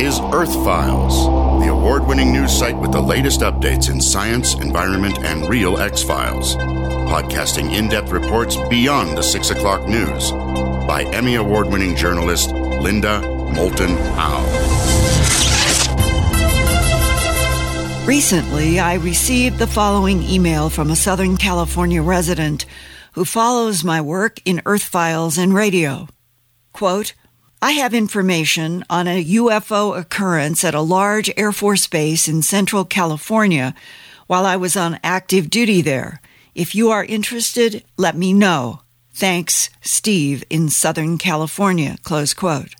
is Earth Files, the award winning news site with the latest updates in science, environment, and real X Files. Podcasting in depth reports beyond the 6 o'clock news by Emmy Award winning journalist Linda Moulton Howe. Recently, I received the following email from a Southern California resident who follows my work in Earth Files and radio. Quote, I have information on a UFO occurrence at a large Air Force base in Central California while I was on active duty there. If you are interested, let me know. Thanks, Steve in Southern California. Close quote.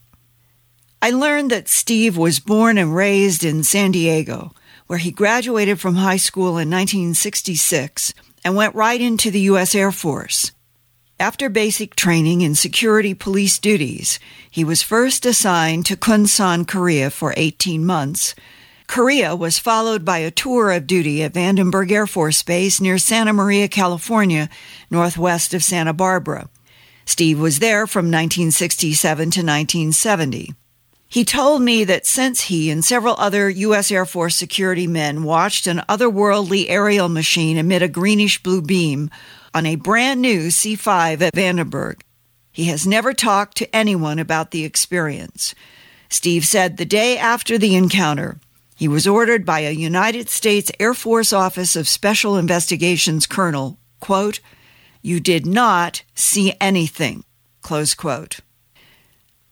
I learned that Steve was born and raised in San Diego, where he graduated from high school in 1966 and went right into the U.S. Air Force. After basic training in security police duties, he was first assigned to Kunsan, Korea for 18 months. Korea was followed by a tour of duty at Vandenberg Air Force Base near Santa Maria, California, northwest of Santa Barbara. Steve was there from 1967 to 1970. He told me that since he and several other U.S. Air Force security men watched an otherworldly aerial machine emit a greenish blue beam on a brand new C 5 at Vandenberg. He has never talked to anyone about the experience. Steve said the day after the encounter, he was ordered by a United States Air Force Office of Special Investigations colonel, quote, You did not see anything, close quote.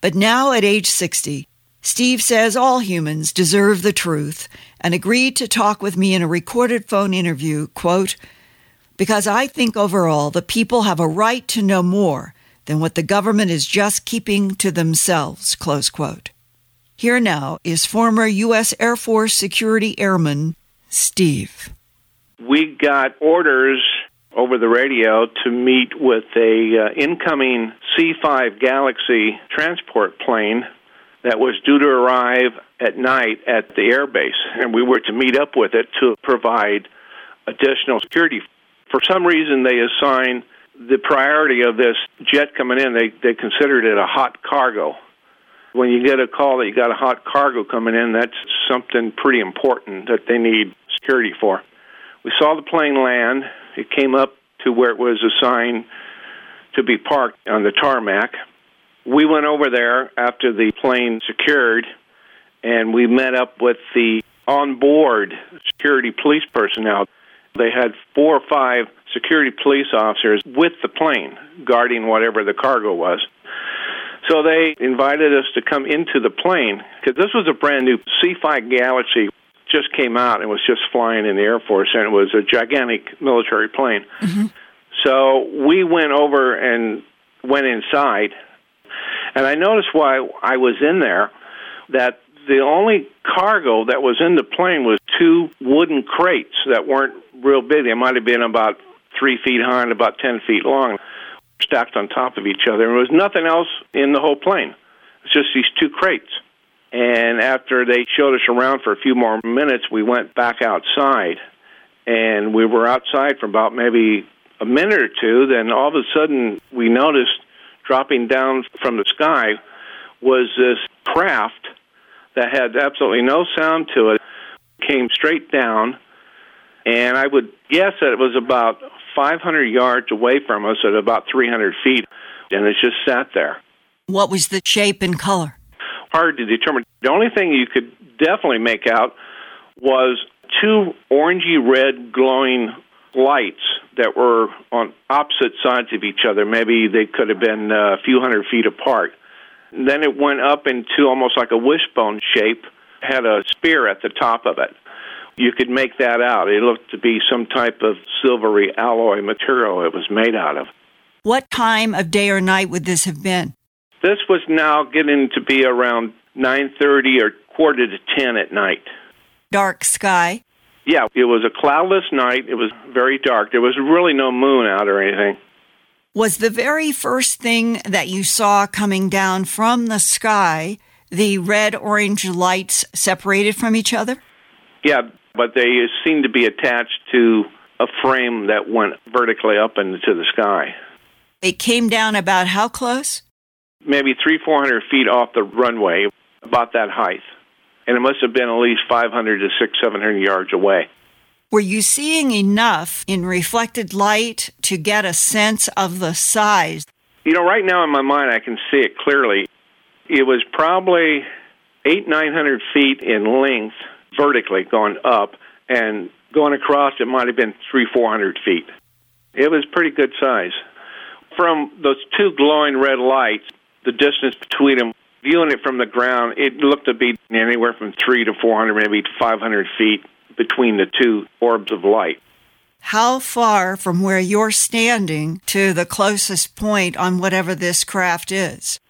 But now at age 60, Steve says all humans deserve the truth and agreed to talk with me in a recorded phone interview, quote, because I think overall the people have a right to know more than what the government is just keeping to themselves. Close quote. Here now is former U.S. Air Force security airman Steve. We got orders over the radio to meet with a uh, incoming C5 Galaxy transport plane that was due to arrive at night at the airbase, and we were to meet up with it to provide additional security for some reason they assign the priority of this jet coming in, they, they considered it a hot cargo. When you get a call that you got a hot cargo coming in, that's something pretty important that they need security for. We saw the plane land. It came up to where it was assigned to be parked on the tarmac. We went over there after the plane secured, and we met up with the onboard security police personnel. They had four or five security police officers with the plane guarding whatever the cargo was. So they invited us to come into the plane because this was a brand new C5 Galaxy just came out and was just flying in the Air Force and it was a gigantic military plane. Mm-hmm. So we went over and went inside and I noticed while I was in there that the only cargo that was in the plane was two wooden crates that weren't real big. They might have been about three feet high and about ten feet long, stacked on top of each other. And there was nothing else in the whole plane. It's just these two crates. And after they showed us around for a few more minutes, we went back outside. And we were outside for about maybe a minute or two. Then all of a sudden, we noticed dropping down from the sky was this craft that had absolutely no sound to it, came straight down and I would guess that it was about 500 yards away from us at about 300 feet, and it just sat there. What was the shape and color? Hard to determine. The only thing you could definitely make out was two orangey red glowing lights that were on opposite sides of each other. Maybe they could have been uh, a few hundred feet apart. then it went up into almost like a wishbone shape, had a spear at the top of it you could make that out. It looked to be some type of silvery alloy material it was made out of. What time of day or night would this have been? This was now getting to be around 9:30 or quarter to 10 at night. Dark sky. Yeah, it was a cloudless night. It was very dark. There was really no moon out or anything. Was the very first thing that you saw coming down from the sky the red orange lights separated from each other? Yeah, but they seemed to be attached to a frame that went vertically up into the sky. It came down about how close? Maybe three, four hundred feet off the runway, about that height. and it must have been at least 500 to 600, 700 yards away. Were you seeing enough in reflected light to get a sense of the size? You know, right now in my mind, I can see it clearly. It was probably eight, nine hundred feet in length, vertically going up, and going across, it might have been three, four hundred feet. It was pretty good size. From those two glowing red lights, the distance between them, viewing it from the ground, it looked to be anywhere from three to four hundred, maybe five hundred feet between the two orbs of light. How far from where you're standing to the closest point on whatever this craft is?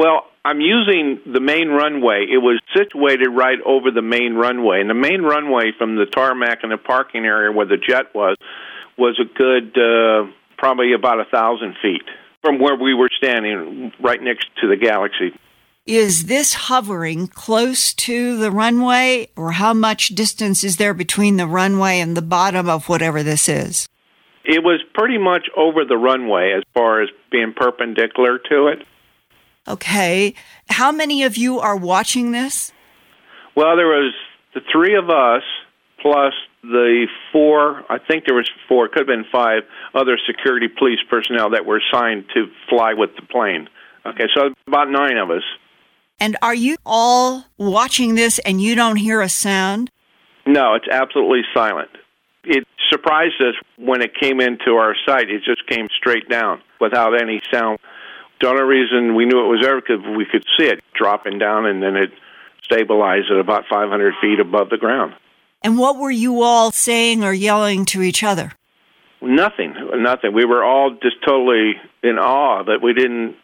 Well, I'm using the main runway. It was situated right over the main runway. And the main runway from the tarmac and the parking area where the jet was was a good, uh, probably about a thousand feet from where we were standing, right next to the galaxy. Is this hovering close to the runway, or how much distance is there between the runway and the bottom of whatever this is? It was pretty much over the runway as far as being perpendicular to it. Okay. How many of you are watching this? Well, there was the three of us plus the four, I think there was four, it could have been five other security police personnel that were assigned to fly with the plane. Okay, so about nine of us. And are you all watching this and you don't hear a sound? No, it's absolutely silent. It surprised us when it came into our sight. It just came straight down without any sound. The only reason we knew it was there because we could see it dropping down and then it stabilized at about 500 feet above the ground. And what were you all saying or yelling to each other? Nothing, nothing. We were all just totally in awe that we didn't.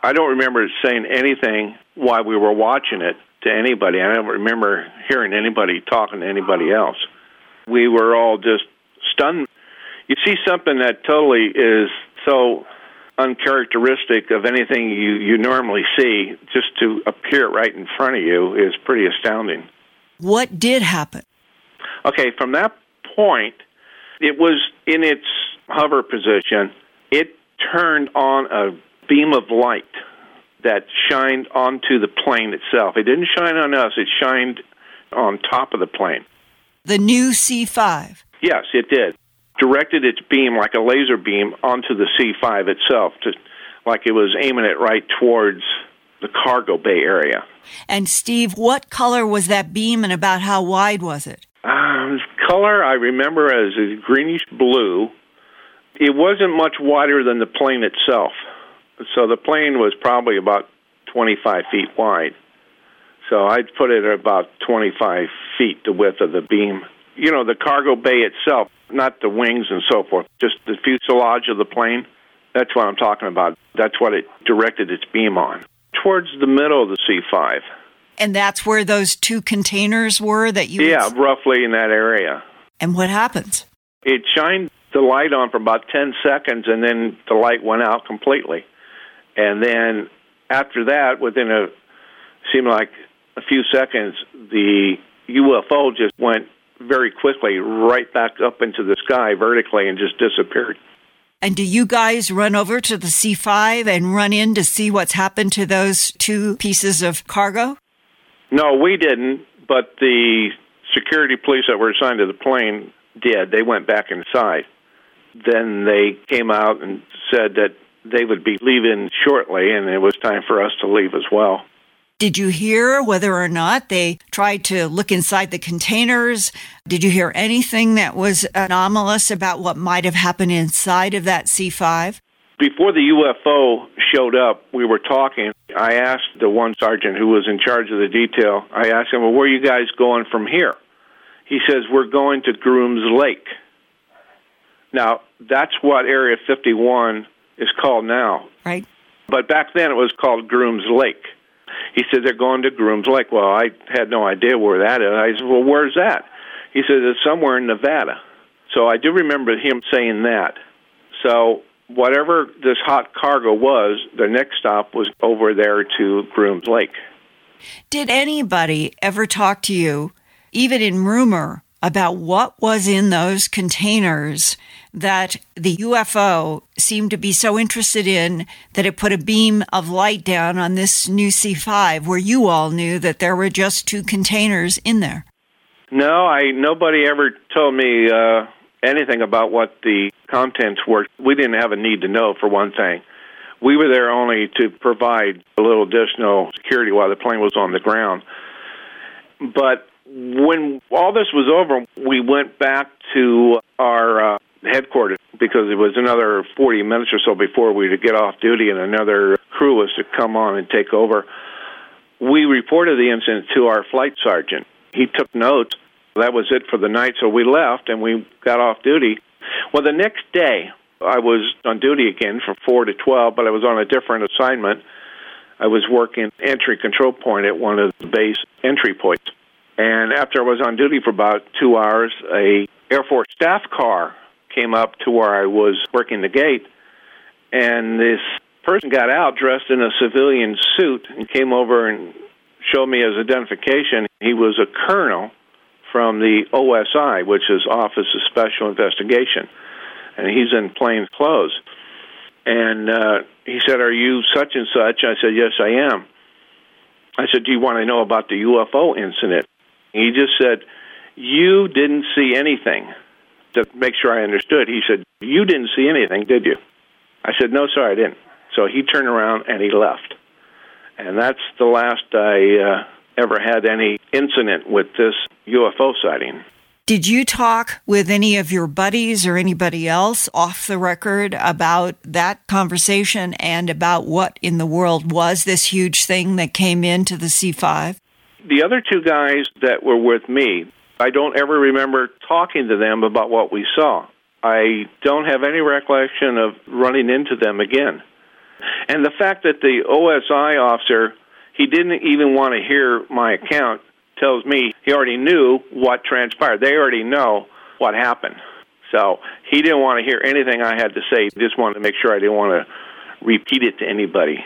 I don't remember saying anything while we were watching it to anybody. I don't remember hearing anybody talking to anybody else. We were all just stunned. You see something that totally is so uncharacteristic of anything you, you normally see, just to appear right in front of you is pretty astounding. What did happen? Okay, from that point, it was in its hover position. It turned on a beam of light that shined onto the plane itself. It didn't shine on us, it shined on top of the plane. The new C5. Yes, it did. Directed its beam like a laser beam onto the C5 itself, to, like it was aiming it right towards the cargo bay area. And Steve, what color was that beam and about how wide was it? Um, color I remember as a greenish blue. It wasn't much wider than the plane itself. So the plane was probably about 25 feet wide. So I'd put it at about 25 feet, the width of the beam. You know, the cargo bay itself, not the wings and so forth, just the fuselage of the plane. That's what I'm talking about. That's what it directed its beam on. Towards the middle of the C5. And that's where those two containers were that you. Yeah, roughly in that area. And what happens? It shined the light on for about 10 seconds and then the light went out completely. And then after that, within a seemed like a few seconds, the UFO just went very quickly right back up into the sky vertically and just disappeared. And do you guys run over to the C5 and run in to see what's happened to those two pieces of cargo? No, we didn't, but the security police that were assigned to the plane did. They went back inside. Then they came out and said that they would be leaving shortly, and it was time for us to leave as well. Did you hear whether or not they tried to look inside the containers? Did you hear anything that was anomalous about what might have happened inside of that C5? Before the UFO showed up, we were talking. I asked the one sergeant who was in charge of the detail, I asked him, Well, where are you guys going from here? He says, We're going to Grooms Lake. Now, that's what Area 51 is called now. Right. But back then it was called Grooms Lake. He said, They're going to Grooms Lake. Well, I had no idea where that is. I said, Well, where's that? He said, It's somewhere in Nevada. So I do remember him saying that. So whatever this hot cargo was, the next stop was over there to Grooms Lake. Did anybody ever talk to you, even in rumor, about what was in those containers that the UFO seemed to be so interested in that it put a beam of light down on this new C5 where you all knew that there were just two containers in there? No, I nobody ever told me uh, anything about what the contents were. We didn't have a need to know for one thing. We were there only to provide a little additional security while the plane was on the ground. But when all this was over, we went back to our uh, headquarters because it was another 40 minutes or so before we would get off duty and another crew was to come on and take over. We reported the incident to our flight sergeant. He took notes. That was it for the night, so we left and we got off duty. Well, the next day, I was on duty again from 4 to 12, but I was on a different assignment. I was working entry control point at one of the base entry points. And after I was on duty for about two hours, a Air Force staff car came up to where I was working the gate, and this person got out dressed in a civilian suit and came over and showed me his identification. He was a colonel from the OSI, which is Office of Special Investigation, and he's in plain clothes. And uh, he said, "Are you such and such?" I said, "Yes, I am." I said, "Do you want to know about the UFO incident?" He just said, "You didn't see anything." to make sure I understood, he said, You didn't see anything, did you? I said, No, sir, I didn't. So he turned around and he left. And that's the last I uh, ever had any incident with this UFO sighting. Did you talk with any of your buddies or anybody else off the record about that conversation and about what in the world was this huge thing that came into the C5? The other two guys that were with me, I don't ever remember talking to them about what we saw. I don't have any recollection of running into them again. And the fact that the OSI officer, he didn't even want to hear my account, tells me he already knew what transpired. They already know what happened. So he didn't want to hear anything I had to say. He just wanted to make sure I didn't want to repeat it to anybody.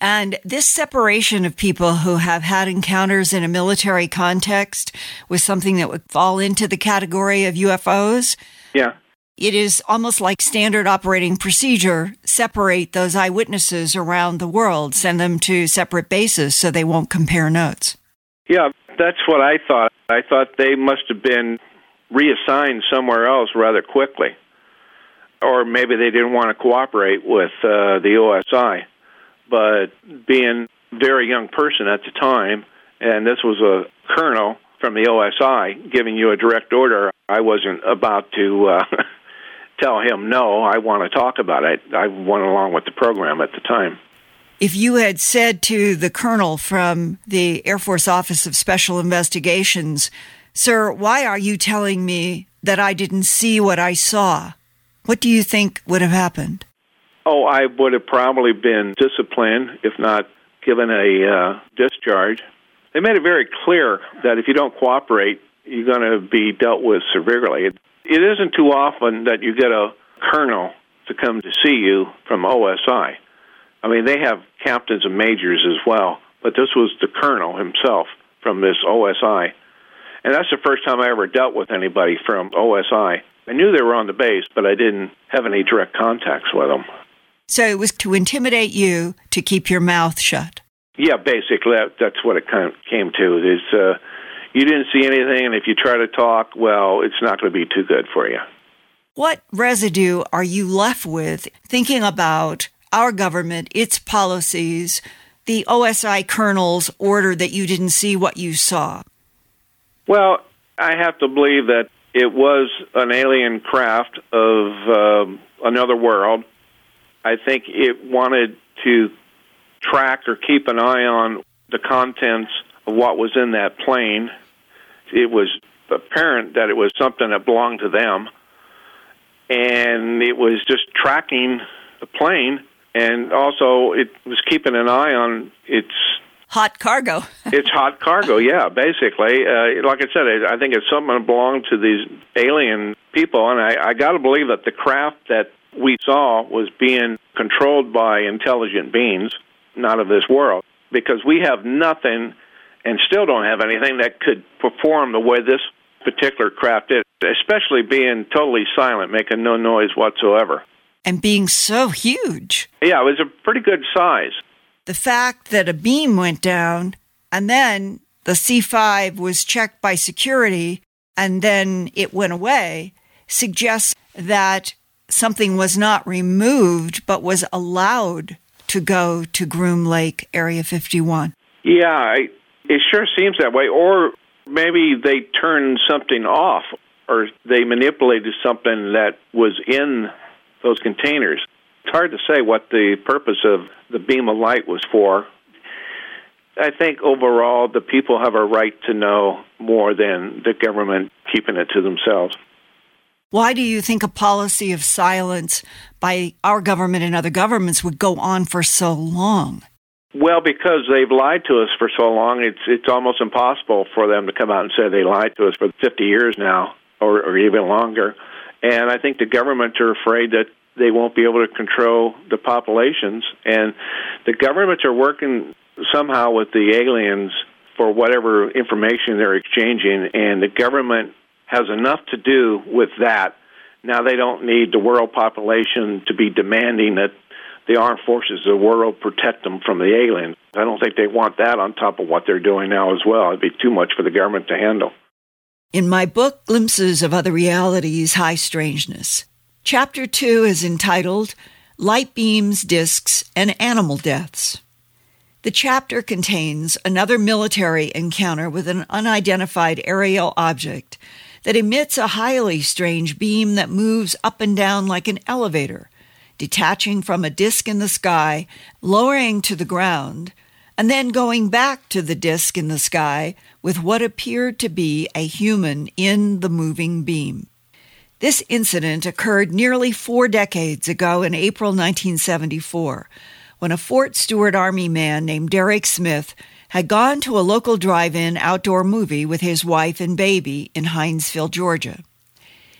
And this separation of people who have had encounters in a military context with something that would fall into the category of UFOs. Yeah. It is almost like standard operating procedure. Separate those eyewitnesses around the world, send them to separate bases so they won't compare notes. Yeah, that's what I thought. I thought they must have been reassigned somewhere else rather quickly. Or maybe they didn't want to cooperate with uh, the OSI but being very young person at the time, and this was a colonel from the OSI giving you a direct order, I wasn't about to uh, tell him no. I want to talk about it. I went along with the program at the time. If you had said to the colonel from the Air Force Office of Special Investigations, Sir, why are you telling me that I didn't see what I saw? What do you think would have happened? Oh, I would have probably been disciplined, if not given a uh, discharge. They made it very clear that if you don't cooperate, you're going to be dealt with severely. It, it isn't too often that you get a colonel to come to see you from OSI. I mean, they have captains and majors as well, but this was the colonel himself from this OSI. And that's the first time I ever dealt with anybody from OSI. I knew they were on the base, but I didn't have any direct contacts with them. So it was to intimidate you to keep your mouth shut. Yeah, basically that, that's what it kind of came to. Is uh, you didn't see anything, and if you try to talk, well, it's not going to be too good for you. What residue are you left with thinking about our government, its policies, the OSI colonel's order that you didn't see what you saw? Well, I have to believe that it was an alien craft of um, another world I think it wanted to track or keep an eye on the contents of what was in that plane. It was apparent that it was something that belonged to them, and it was just tracking the plane, and also it was keeping an eye on its hot cargo. it's hot cargo, yeah. Basically, uh, like I said, I think it's something that belonged to these alien people, and I, I got to believe that the craft that we saw was being controlled by intelligent beings, not of this world, because we have nothing and still don't have anything that could perform the way this particular craft did, especially being totally silent, making no noise whatsoever. And being so huge. Yeah, it was a pretty good size. The fact that a beam went down and then the C5 was checked by security and then it went away suggests that something was not removed but was allowed to go to Groom Lake Area 51. Yeah, I, it sure seems that way. Or maybe they turned something off or they manipulated something that was in those containers. It's hard to say what the purpose of the beam of light was for. I think overall the people have a right to know more than the government keeping it to themselves. Why do you think a policy of silence by our government and other governments would go on for so long? Well, because they've lied to us for so long, it's it's almost impossible for them to come out and say they lied to us for 50 years now, or, or even longer. And I think the governments are afraid that they won't be able to control the populations, and the governments are working somehow with the aliens for whatever information they're exchanging, and the government has enough to do with that. Now they don't need the world population to be demanding that the armed forces of the world protect them from the aliens. I don't think they want that on top of what they're doing now as well. It'd be too much for the government to handle. In my book, Glimpses of Other Realities High Strangeness, Chapter 2 is entitled Light Beams, Disks, and Animal Deaths. The chapter contains another military encounter with an unidentified aerial object that emits a highly strange beam that moves up and down like an elevator, detaching from a disk in the sky, lowering to the ground, and then going back to the disk in the sky with what appeared to be a human in the moving beam. This incident occurred nearly four decades ago in April 1974 when a Fort Stewart Army man named Derek Smith had gone to a local drive in outdoor movie with his wife and baby in Hinesville, Georgia.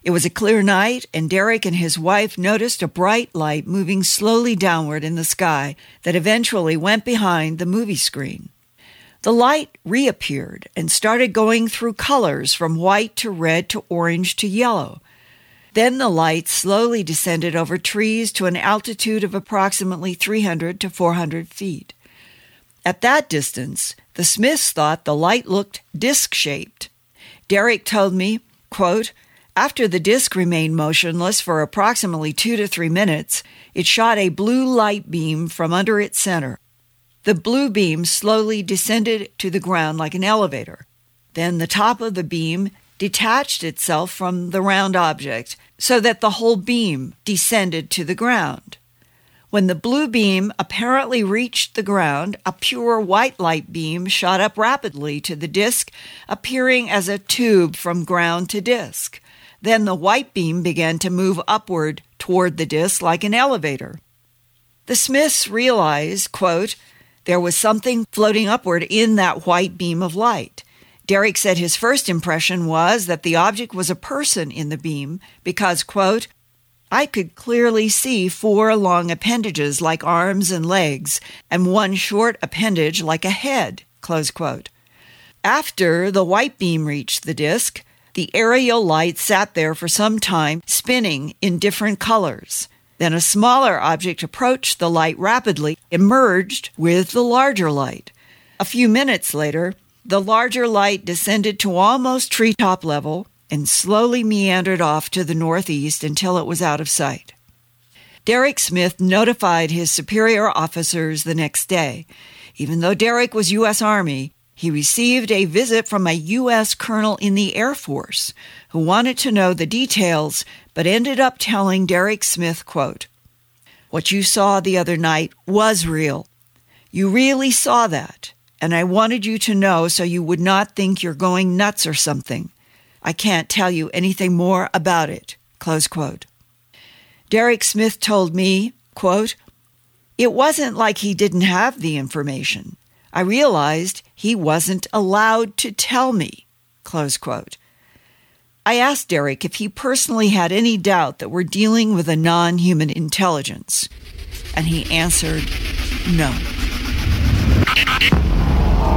It was a clear night, and Derek and his wife noticed a bright light moving slowly downward in the sky that eventually went behind the movie screen. The light reappeared and started going through colors from white to red to orange to yellow. Then the light slowly descended over trees to an altitude of approximately 300 to 400 feet. At that distance, the Smiths thought the light looked disc shaped. Derek told me, quote, after the disc remained motionless for approximately two to three minutes, it shot a blue light beam from under its center. The blue beam slowly descended to the ground like an elevator. Then the top of the beam detached itself from the round object so that the whole beam descended to the ground. When the blue beam apparently reached the ground, a pure white light beam shot up rapidly to the disk, appearing as a tube from ground to disk. Then the white beam began to move upward toward the disk like an elevator. The Smiths realized, quote, there was something floating upward in that white beam of light. Derek said his first impression was that the object was a person in the beam because, quote, I could clearly see four long appendages like arms and legs, and one short appendage like a head. After the white beam reached the disk, the aerial light sat there for some time, spinning in different colors. Then a smaller object approached the light rapidly, emerged with the larger light. A few minutes later, the larger light descended to almost treetop level, and slowly meandered off to the northeast until it was out of sight. Derek Smith notified his superior officers the next day. Even though Derek was U.S. Army, he received a visit from a U.S. colonel in the Air Force who wanted to know the details, but ended up telling Derek Smith, quote, What you saw the other night was real. You really saw that, and I wanted you to know so you would not think you're going nuts or something. I can't tell you anything more about it. Close quote. Derek Smith told me, quote, It wasn't like he didn't have the information. I realized he wasn't allowed to tell me. Close quote. I asked Derek if he personally had any doubt that we're dealing with a non human intelligence, and he answered no.